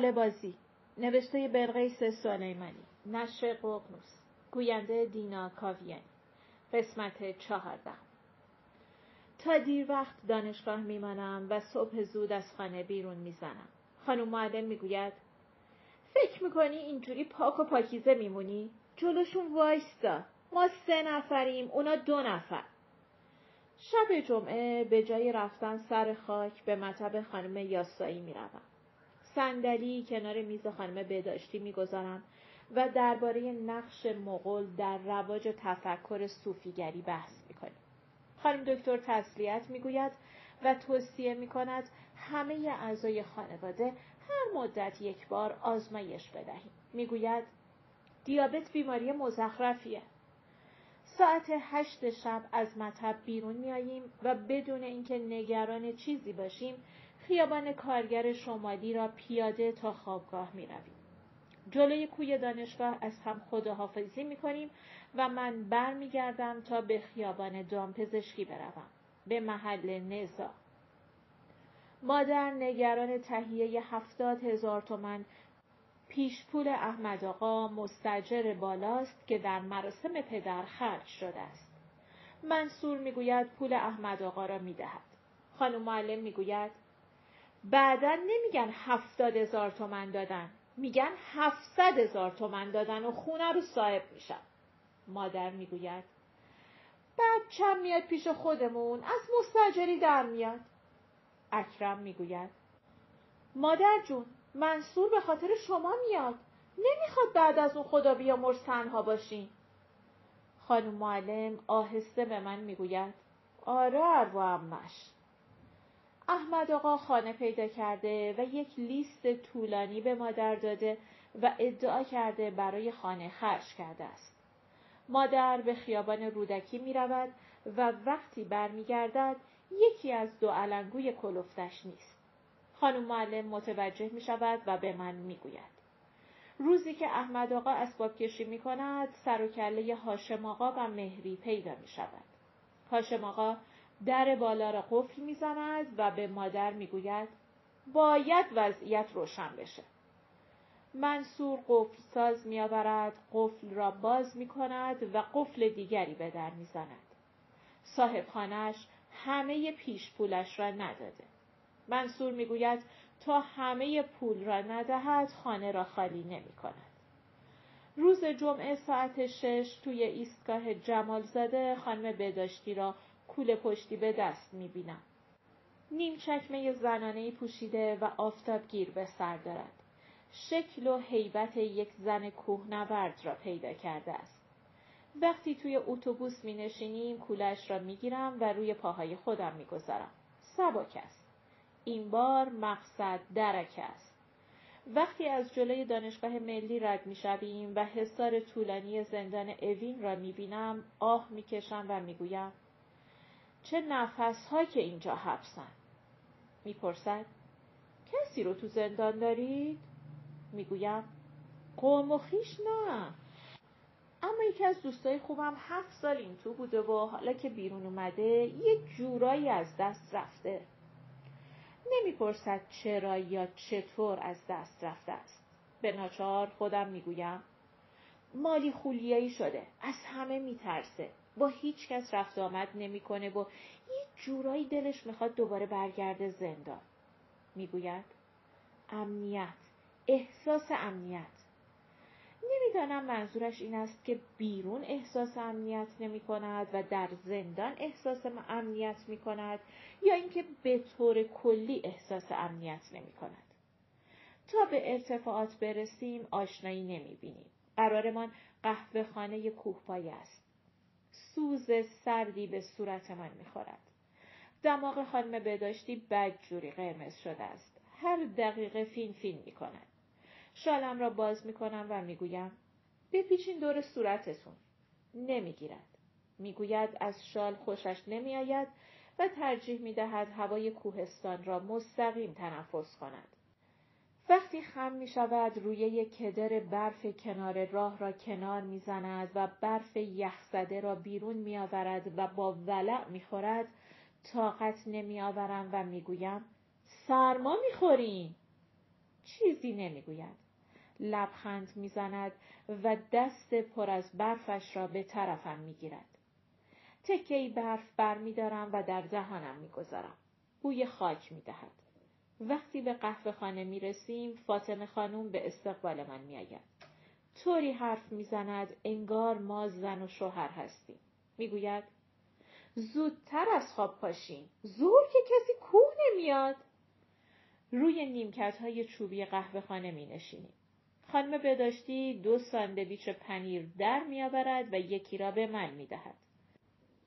خاله بازی نوشته برقیس سلیمانی نشر ققنوس. گوینده دینا کاویانی. قسمت چهارده. تا دیر وقت دانشگاه میمانم و صبح زود از خانه بیرون می‌زنم. خانم معلم می‌گوید فکر می‌کنی اینجوری پاک و پاکیزه میمونی؟ جلوشون وایستا. ما سه نفریم اونا دو نفر. شب جمعه به جای رفتن سر خاک به مطب خانم یاسایی می‌روم. صندلی کنار میز خانم بداشتی می‌گذارم و درباره نقش مغول در رواج تفکر صوفیگری بحث می‌کنیم. خانم دکتر تسلیت می‌گوید و توصیه می‌کند همه اعضای خانواده هر مدت یک بار آزمایش بدهیم. می‌گوید دیابت بیماری مزخرفیه. ساعت هشت شب از مطب بیرون میاییم و بدون اینکه نگران چیزی باشیم خیابان کارگر شمالی را پیاده تا خوابگاه می رویم. جلوی کوی دانشگاه از هم خداحافظی می کنیم و من بر می گردم تا به خیابان دامپزشکی بروم. به محل نزا. مادر نگران تهیه هفتاد هزار تومن پیش پول احمد آقا مستجر بالاست که در مراسم پدر خرج شده است. منصور می‌گوید پول احمد آقا را می‌دهد. خانم معلم می‌گوید بعدا نمیگن هفتاد هزار تومن دادن. میگن هفتصد هزار تومن دادن و خونه رو صاحب میشن. مادر می‌گوید بچم میاد پیش خودمون از مستجری در میاد. اکرم می‌گوید مادر جون منصور به خاطر شما میاد. نمی‌خواد بعد از اون خدا بیامرز تنها باشین. خانم معلم آهسته به من می‌گوید آره امش احمد آقا خانه پیدا کرده و یک لیست طولانی به مادر داده و ادعا کرده برای خانه خرج کرده است. مادر به خیابان رودکی می رود و وقتی برمیگردد یکی از دو علنگوی کلفتش نیست. خانم معلم متوجه می شود و به من می گوید. روزی که احمد آقا اسباب کشی می کند سر و کله هاشم آقا و مهری پیدا می شود. هاشم آقا در بالا را قفل می‌زند و به مادر می‌گوید باید وضعیت روشن بشه. منصور قفل ساز میآورد قفل را باز می کند و قفل دیگری به در می‌زند. صاحب خانش همه پیش پولش را نداده. منصور می‌گوید تا همه پول را ندهد خانه را خالی نمی کند. روز جمعه ساعت شش توی ایستگاه جمالزاده خانم بداشتی را کوله پشتی به دست می بینم. نیم چکمه زنانه پوشیده و آفتابگیر به سر دارد. شکل و حیبت یک زن کوهنورد را پیدا کرده است. وقتی توی اتوبوس می نشینیم کولش را می گیرم و روی پاهای خودم می گذارم. سبک است. این بار مقصد درک است. وقتی از جلوی دانشگاه ملی رد می و حصار طولانی زندان اوین را می بینم آه می کشم و می گویم چه نفس ها که اینجا حبسن؟ می‌پرسد. کسی رو تو زندان دارید؟ می‌گویم قوم و خیش نه. اما یکی از دوستای خوبم هفت سال این تو بوده و حالا که بیرون اومده یه جورایی از دست رفته. نمی‌پرسد چرا یا چطور از دست رفته است. به ناچار خودم می‌گویم مالی خولیایی شده از همه میترسه. با هیچ کس رفت آمد نمی‌کنه و یه جورایی دلش می‌خواد دوباره برگرده زندان می‌گوید امنیت احساس امنیت نمی‌دانم منظورش این است که بیرون احساس امنیت نمی کند و در زندان احساس امنیت می کند یا اینکه به طور کلی احساس امنیت نمی کند. تا به ارتفاعات برسیم آشنایی نمی بینیم. قرارمان قهوه خانه کوهپای است. سوز سردی به صورتمان می‌خورد. دماغ خانم بداشتی بدجوری قرمز شده است. هر دقیقه فین فین می کند. شالم را باز می کنم و می گویم بپیچین دور صورتتون. نمی‌گیرد. می‌گوید از شال خوشش نمیآید و ترجیح می دهد هوای کوهستان را مستقیم تنفس کند. وقتی خم می شود روی کدر برف کنار راه را کنار می زند و برف یخزده را بیرون می آورد و با ولع می خورد طاقت نمی آورم و می گویم سرما می خوریم. چیزی نمی‌گوید. لبخند می‌زند و دست پر از برفش را به طرفم می‌گیرد. تکه برف برمیدارم و در دهانم می‌گذارم. بوی خاک می‌دهد. وقتی به قهوه خانه می رسیم فاطمه خانوم به استقبال من می آید. طوری حرف می زند انگار ما زن و شوهر هستیم. می گوید زودتر از خواب پاشین. زور که کسی کوه نمیاد. روی نیمکت های چوبی قهوه خانه می نشینیم. خانم بداشتی دو ساندویچ پنیر در میآورد و یکی را به من می دهد.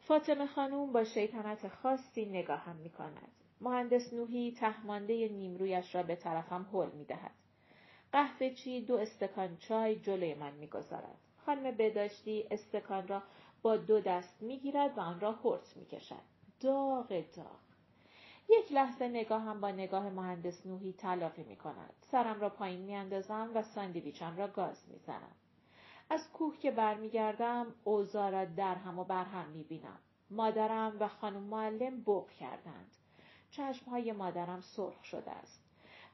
فاطمه خانوم با شیطنت خاصی نگاهم می کند. مهندس نوحی تهمانده نیمرویش را به طرفم حل می دهد. قهوه چی دو استکان چای جلوی من می گذارد. خانم بداشتی استکان را با دو دست می گیرد و آن را هرت می کشد. داغ داغ. یک لحظه نگاهم با نگاه مهندس نوحی تلاقی می کند. سرم را پایین می اندازم و ساندویچم را گاز می زنم. از کوه که برمیگردم اوضاع را در هم و بر هم می بینم. مادرم و خانم معلم بغ کردند. چشمهای مادرم سرخ شده است.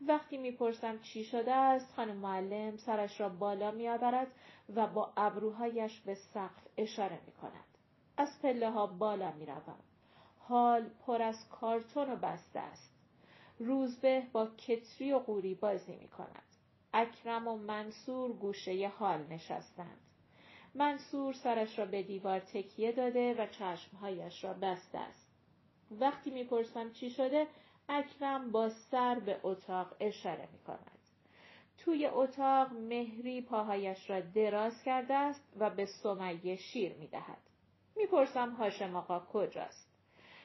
وقتی می‌پرسم چی شده است خانم معلم سرش را بالا میآورد و با ابروهایش به سقف اشاره می کند. از پله ها بالا می روم. حال پر از کارتون و بسته است. روزبه با کتری و قوری بازی می کند. اکرم و منصور گوشه حال نشستند. منصور سرش را به دیوار تکیه داده و چشمهایش را بسته است. وقتی می‌پرسم چی شده اکرم با سر به اتاق اشاره می کند. توی اتاق مهری پاهایش را دراز کرده است و به سمیه شیر می دهد. می‌پرسم هاشم آقا کجاست؟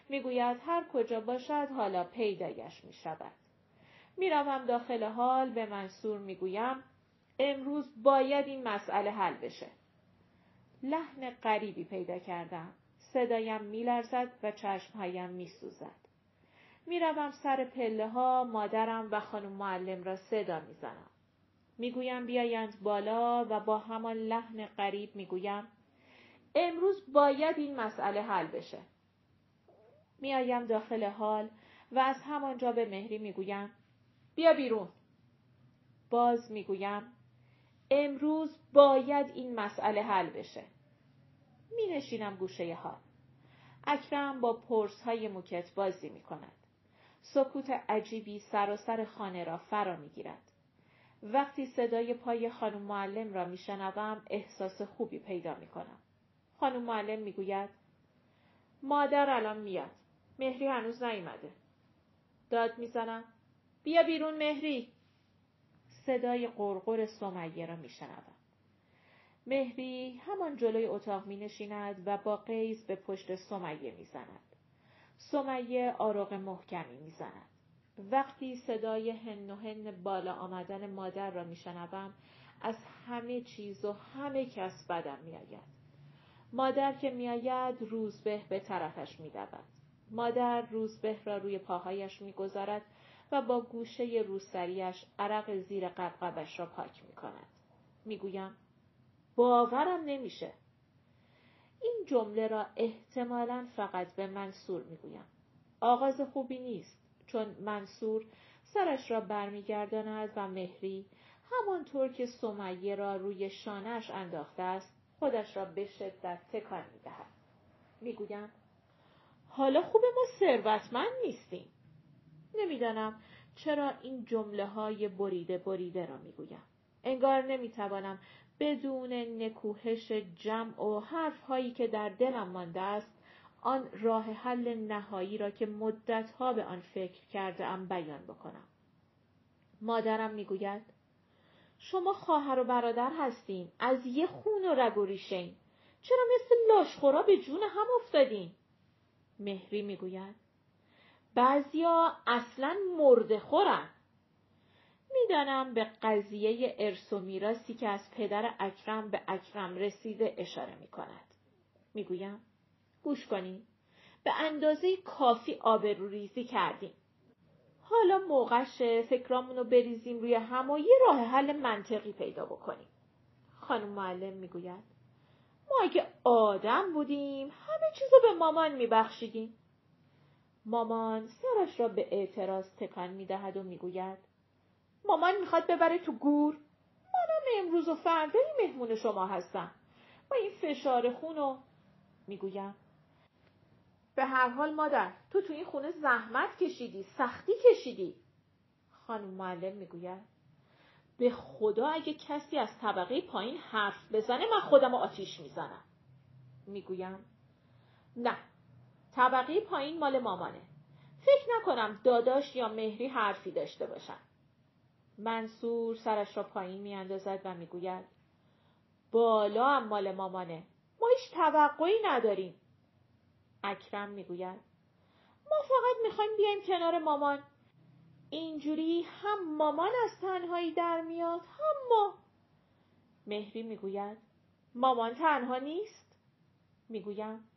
می‌گوید هر کجا باشد حالا پیدایش می شود. می‌روم داخل حال به منصور می‌گویم امروز باید این مسئله حل بشه. لحن غریبی پیدا کردم. صدایم میلرزد و چشمهایم میسوزد. می‌روم سر پله ها مادرم و خانم معلم را صدا می‌زنم. می‌گویم بیایند بالا و با همان لحن غریب می‌گویم امروز باید این مسئله حل بشه. میآیم داخل حال و از همانجا به مهری می‌گویم بیا بیرون. باز می‌گویم امروز باید این مسئله حل بشه. می نشینم گوشه ها. اکرم با پرس های موکت بازی می کند. سکوت عجیبی سراسر خانه را فرا می گیرد. وقتی صدای پای خانم معلم را می شنوم احساس خوبی پیدا می کنم. خانم معلم می گوید مادر الان میاد. مهری هنوز نیامده. داد می‌زنم. بیا بیرون مهری. صدای قرقر سمیه را می شنوم. مهری همان جلوی اتاق می نشیند و با قیز به پشت سمیه می زند. سمیه آرق محکمی می زند. وقتی صدای هن و هن بالا آمدن مادر را می شنبم از همه چیز و همه کس بدم می آید. مادر که می آید روزبه به طرفش می دود. مادر روزبه را روی پاهایش می گذارد و با گوشه روسریش عرق زیر قبقبش را پاک می کند. می گویم باورم نمیشه. این جمله را احتمالا فقط به منصور می‌گویم. آغاز خوبی نیست چون منصور سرش را برمیگرداند و مهری همانطور که سمیه را روی شانهش انداخته است خودش را به شدت تکان می‌دهد می‌گویم حالا خوب ما ثروتمند نیستیم نمی‌دانم چرا این جمله های بریده بریده را می‌گویم انگار نمی‌توانم بدون نکوهش جمع و حرف هایی که در دلم مانده است آن راه حل نهایی را که مدتها به آن فکر کرده ام بیان بکنم. مادرم می‌گوید شما خواهر و برادر هستین از یه خون و رگ و ریشین چرا مثل لاشخورا به جون هم افتادین؟ مهری می‌گوید بعضیا اصلا مرده خورن. می‌دانم به قضیه ارث و میراسی که از پدر اکرم به اکرم رسیده اشاره می کند. می‌گویم گوش کنید به اندازه کافی آبروریزی کردیم. حالا موقعش فکرامون رو بریزیم روی هم و یه راه حل منطقی پیدا بکنیم. خانم معلم می‌گوید ما اگه آدم بودیم همه چیزو به مامان میبخشیدیم. مامان سرش را به اعتراض تکان می‌دهد و می‌گوید مامان می‌خواد ببره تو گور. منم امروز و فردایی مهمون شما هستم با این فشار خونو می‌گویم. به هر حال مادر تو تو این خونه زحمت کشیدی سختی کشیدی. خانم معلم می‌گوید. به خدا اگه کسی از طبقه پایین حرف بزنه من خودم آتیش می‌زنم. می‌گویم. نه طبقه پایین مال مامانه. فکر نکنم داداش یا مهری حرفی داشته باشن. منصور سرش را پایین میاندازد و می‌گوید بالا هم مال مامانه. ما هیچ توقعی نداریم. اکرم می‌گوید ما فقط می‌خوایم بیایم کنار مامان. اینجوری هم مامان از تنهایی در میاد هم ما. مهری می‌گوید مامان تنها نیست؟ می‌گویم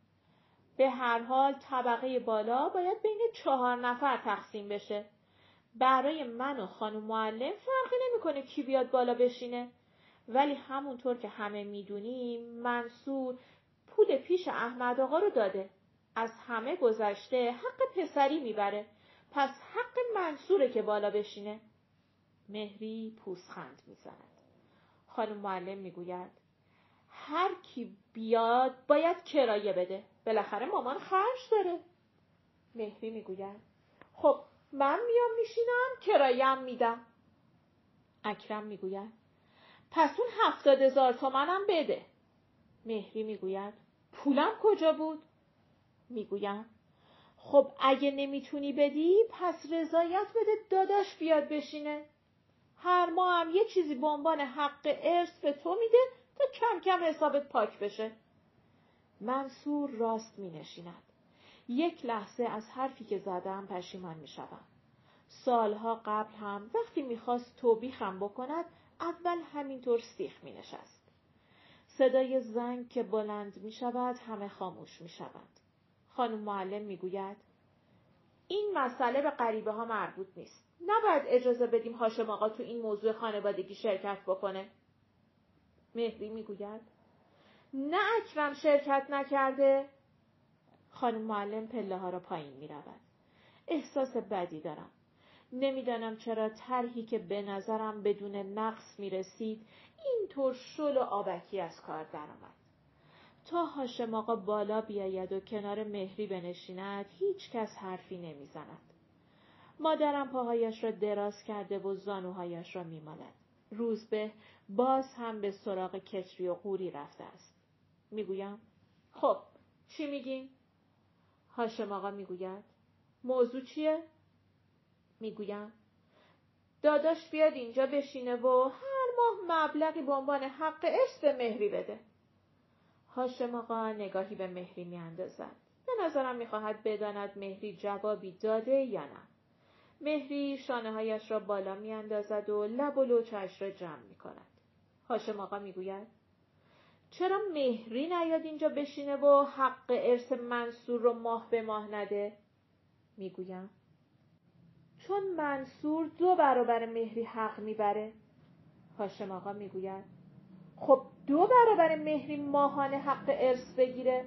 به هر حال طبقه بالا باید بین چهار نفر تقسیم بشه. برای من و خانم معلم فرقی نمی‌کنه کی بیاد بالا بشینه. ولی همونطور که همه می‌دونیم منصور پول پیش احمد آقا رو داده. از همه گذشته حق پسری می‌بره. پس حق منصوره که بالا بشینه. مهری پوسخند می‌زند. خانم معلم می‌گوید هر کی بیاد باید کرایه بده. بالاخره مامان خرج داره. مهری می‌گوید خب من میام میشینم کرایم میدم. اکرم می‌گوید پس اون هفتاد هزار تومنم بده. مهری می‌گوید پولم کجا بود؟ می‌گویم خب اگه نمی‌تونی بدی پس رضایت بده داداش بیاد بشینه. هر ماه هم یه چیزی به عنوان حق ارث به تو میده تا کم کم حسابت پاک بشه. منصور راست می نشیند. یک لحظه از حرفی که زدم پشیمان می شدم. سالها قبل هم وقتی می‌خواست توبیخم بکند اول همینطور سیخ می نشست. صدای زنگ که بلند می شود همه خاموش می شود. خانم معلم می گوید این مسئله به غریبه ها مربوط نیست. نباید اجازه بدیم هاشم آقا تو این موضوع خانوادگی شرکت بکنه. مهری می گوید نه اکرم شرکت نکرده خانم معلم پله ها را پایین می رود. احساس بدی دارم. نمی‌دانم چرا طرحی که به نظرم بدون نقص می رسید اینطور شل و آبکی از کار درآمد. تا هاشم آقا بالا بیاید و کنار مهری بنشیند هیچ کس حرفی نمی‌زند. مادرم پاهایش را دراز کرده و زانوهایش را میمالد. روزبه باز هم به سراغ کتری و قوری رفته است. می‌گویم خب چی میگین؟ هاشم آقا می‌گوید موضوع چیه؟ می‌گویم داداش بیاد اینجا بشینه و هر ماه مبلغی به عنوان حق ارث به مهری بده. هاشم آقا نگاهی به مهری میاندازد. به نظرم می‌خواهد بداند مهری جوابی داده یا نه. مهری شانه هایش را بالا میاندازد و لب و لوچش را جمع می کند. هاشم آقا می‌گوید چرا مهری نیاد اینجا بشینه و حق ارث منصور رو ماه به ماه نده؟ می‌گویم. چون منصور دو برابر مهری حق می‌بره. هاشم آقا می‌گوید. خب دو برابر مهری ماهانه حق ارث بگیره.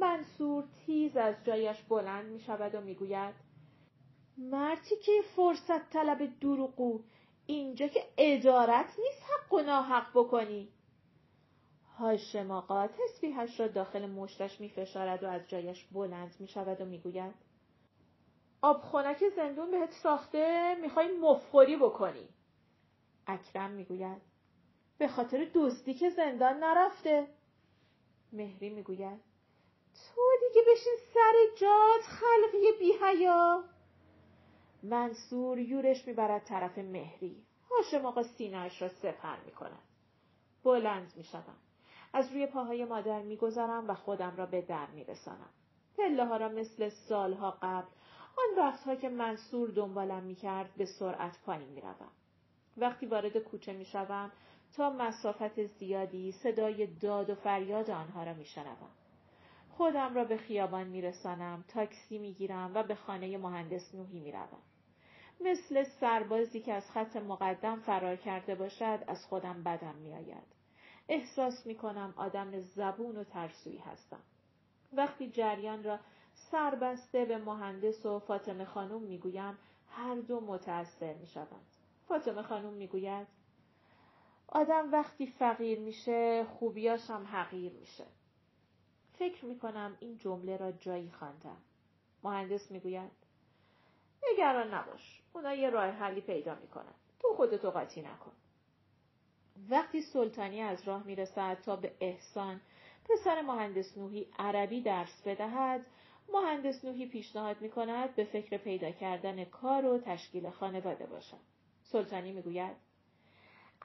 منصور تیز از جایش بلند می شود و می‌گوید. مرتی که فرصت طلب دروغو اینجا که ادارت نیست حق و ناحق بکنی. هاشم آقا تسبیحش را داخل مشتش می فشارد و از جایش بلند می شود و می گوید آب خونک زندون بهت ساخته می‌خوای مفخوری بکنی. اکرم می‌گوید به خاطر دوستی که زندان نرفته. مهری می‌گوید تو دیگه بشین سر جات خلقی بی حیا منصور یورش می‌برد طرف مهری. هاشم آقا سینهاش را سپر می‌کند. بلند می‌شوم از روی پاهای مادر میگذرم و خودم را به در میرسانم. پله ها را مثل سالها قبل آن وقتها که منصور دنبالم می‌کرد به سرعت پایین می‌روم. وقتی وارد کوچه می‌شوم تا مسافت زیادی صدای داد و فریاد آنها را میشنوم. خودم را به خیابان میرسانم تاکسی می‌گیرم و به خانه مهندس نوحی می‌روم. مثل سربازی که از خط مقدم فرار کرده باشد از خودم بدم میآید. احساس می کنم آدم زبون و ترسویی هستم. وقتی جریان را سربسته به مهندس و فاطمه خانم می‌گویم هر دو متأثر می شوند. فاطمه خانم می‌گوید آدم وقتی فقیر میشه خوبیاش هم حقیر میشه. فکر می‌کنم این جمله را جایی خواندم. مهندس می‌گوید نگران نباش. اونا یه راه حلی پیدا می‌کنن. تو خودتو قاطی نکن. وقتی سلطانی از راه می‌رسد تا به احسان پسر مهندس نوحی عربی درس بدهد مهندس نوحی پیشنهاد می کند به فکر پیدا کردن کار و تشکیل خانواده باشد. سلطانی می‌گوید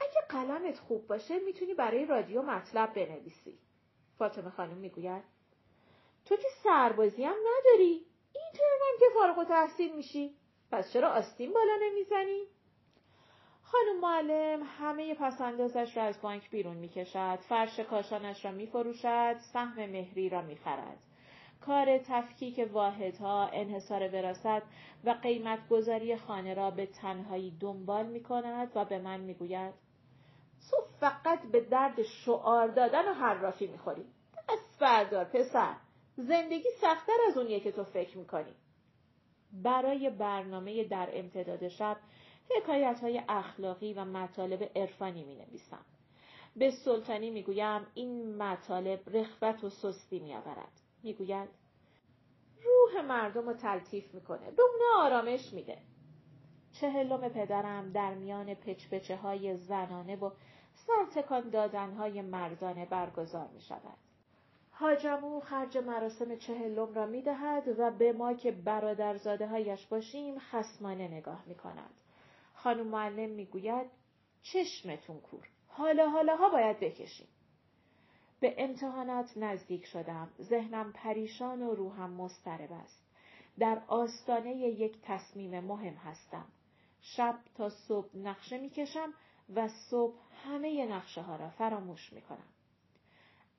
اگه قلمت خوب باشه می‌تونی برای رادیو مطلب بنویسی. فاطمه خانم می‌گوید تو که سربازی هم نداری؟ این ترمم که فارغ و تحصیل میشی؟ پس چرا آستین بالا نمی‌زنی؟ معلم همه پسندازش را از بانک بیرون می‌کشد. فرش کاشانش را میفروشد سهم مهری را می‌خرد. کار تفکیک واحدها انحصار وراست و قیمت گذاری خانه را به تنهایی دنبال می کند و به من می گوید تو فقط به درد شعار دادن و حرافی می‌خوری. دست بردار پسر زندگی سختتر از اونیه که تو فکر می‌کنی. برای برنامه در امتداد شب حکایت های اخلاقی و مطالب عرفانی می نویسم. به سلطانی می گویم این مطالب رخوت و سستی می آورد. می گوید روح مردم رو تلطیف می‌کنه به اونا آرامش میده چهلم پدرم در میان پچپچه های زنانه و سرتکان دادن های مردانه برگزار می شود. حاجمو خرج مراسم چهلم را می دهد و به ما که برادرزاده هایش باشیم خسمانه نگاه می کند. خانم معلم می گوید چشمتون کور. حالا حالا ها باید بکشیم. به امتحانات نزدیک شدم. ذهنم پریشان و روحم مضطرب است. در آستانه یک تصمیم مهم هستم. شب تا صبح نقشه می‌کشم و صبح همه نقشه ها را فراموش می کنم.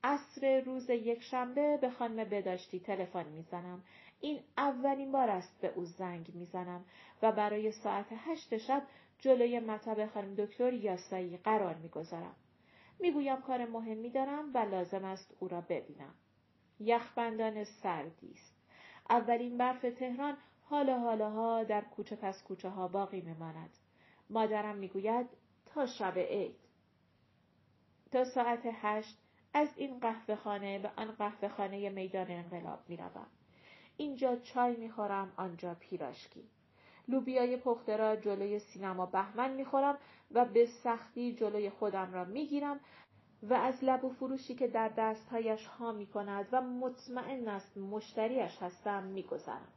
عصر روز یک شنبه به خانم بداشتی تلفن می‌زنم. این اولین بار است به او زنگ می‌زنم و برای ساعت هشت شب جلوی مطب خانم دکتر یاسایی قرار می‌گذارم. می‌گویم کار مهمی دارم و لازم است او را ببینم. یخبندان سردی است. اولین برف تهران حالا حالاها در کوچه پس کوچه ها باقی میماند. مادرم می‌گوید تا شب عید. تا ساعت هشت از این قهوه خانه به آن قهوه خانه میدان انقلاب می‌روم. اینجا چای می‌خورم آنجا پیراشکی. لوبیای پخته را جلوی سینما بهمن می‌خورم و به سختی جلوی خودم را می‌گیرم و از لب و فروشی که در دستهایش ها می کند و مطمئن است مشتریش هستم میگذرم.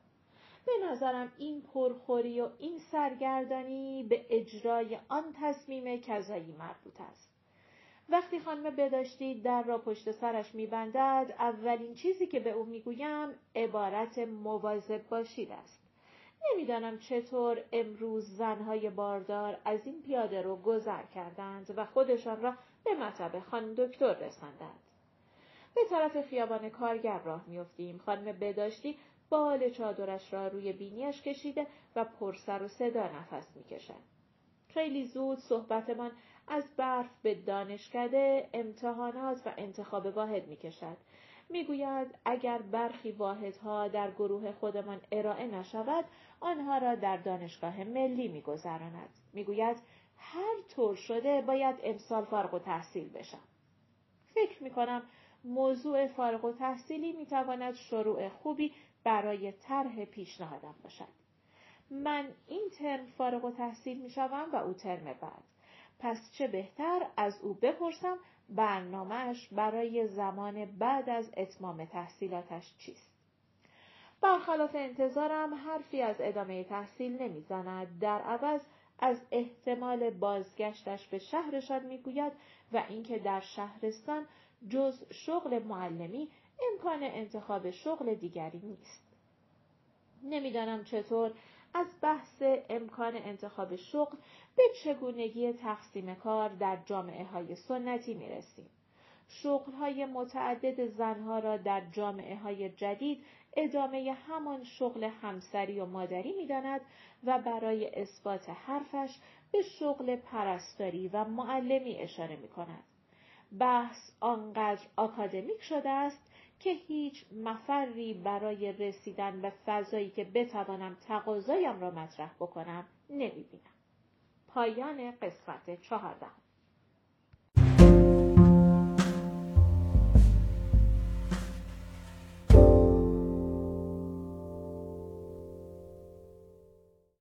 به نظرم این پرخوری و این سرگردانی به اجرای آن تصمیم کذایی مربوط است. وقتی خانم بداشتی در را پشت سرش میبندد اولین چیزی که به او می‌گویم عبارت مواظب باشید است. نمی‌دانم چطور امروز زنهای باردار از این پیاده رو گذر کردند و خودشان را به مطب خانم دکتر رساندند. به طرف خیابان کارگر راه میافتیم خانم بداشتی بال چادرش را روی بینیش کشیده و پرسر و صدا نفس می‌کشد خیلی زود صحبتمان از برف به دانشکده امتحانات و انتخاب واحد می‌کشد. می‌گوید اگر برخی واحدها در گروه خودمان ارائه نشود آنها را در دانشگاه ملی میگذراند. می‌گوید هر طور شده باید امسال فارغ و تحصیل بشم. فکر می‌کنم موضوع فارغ و تحصیلی می‌تواند شروع خوبی برای طرح پیشنهادم باشد. من این ترم فارغ و تحصیل می‌شوم و او ترم بعد. پس چه بهتر از او بپرسم برنامهش برای زمان بعد از اتمام تحصیلاتش چیست؟ برخلاف انتظارم حرفی از ادامه تحصیل نمی‌زند. در عوض از احتمال بازگشتش به شهرشان می‌گوید و اینکه در شهرستان جز شغل معلمی امکان انتخاب شغل دیگری نیست. نمی‌دانم چطور از بحث امکان انتخاب شغل به چگونگی تقسیم کار در جامعه های سنتی می رسیم. شغل های متعدد زنها را در جامعه های جدید ادامه همان شغل همسری و مادری می داند و برای اثبات حرفش به شغل پرستاری و معلمی اشاره می کند. بحث آنقدر آکادمیک شده است که هیچ مفری برای رسیدن به فضایی که بتوانم تقاضایم را مطرح بکنم نمی‌بینم. پایان قسمت چهاردهم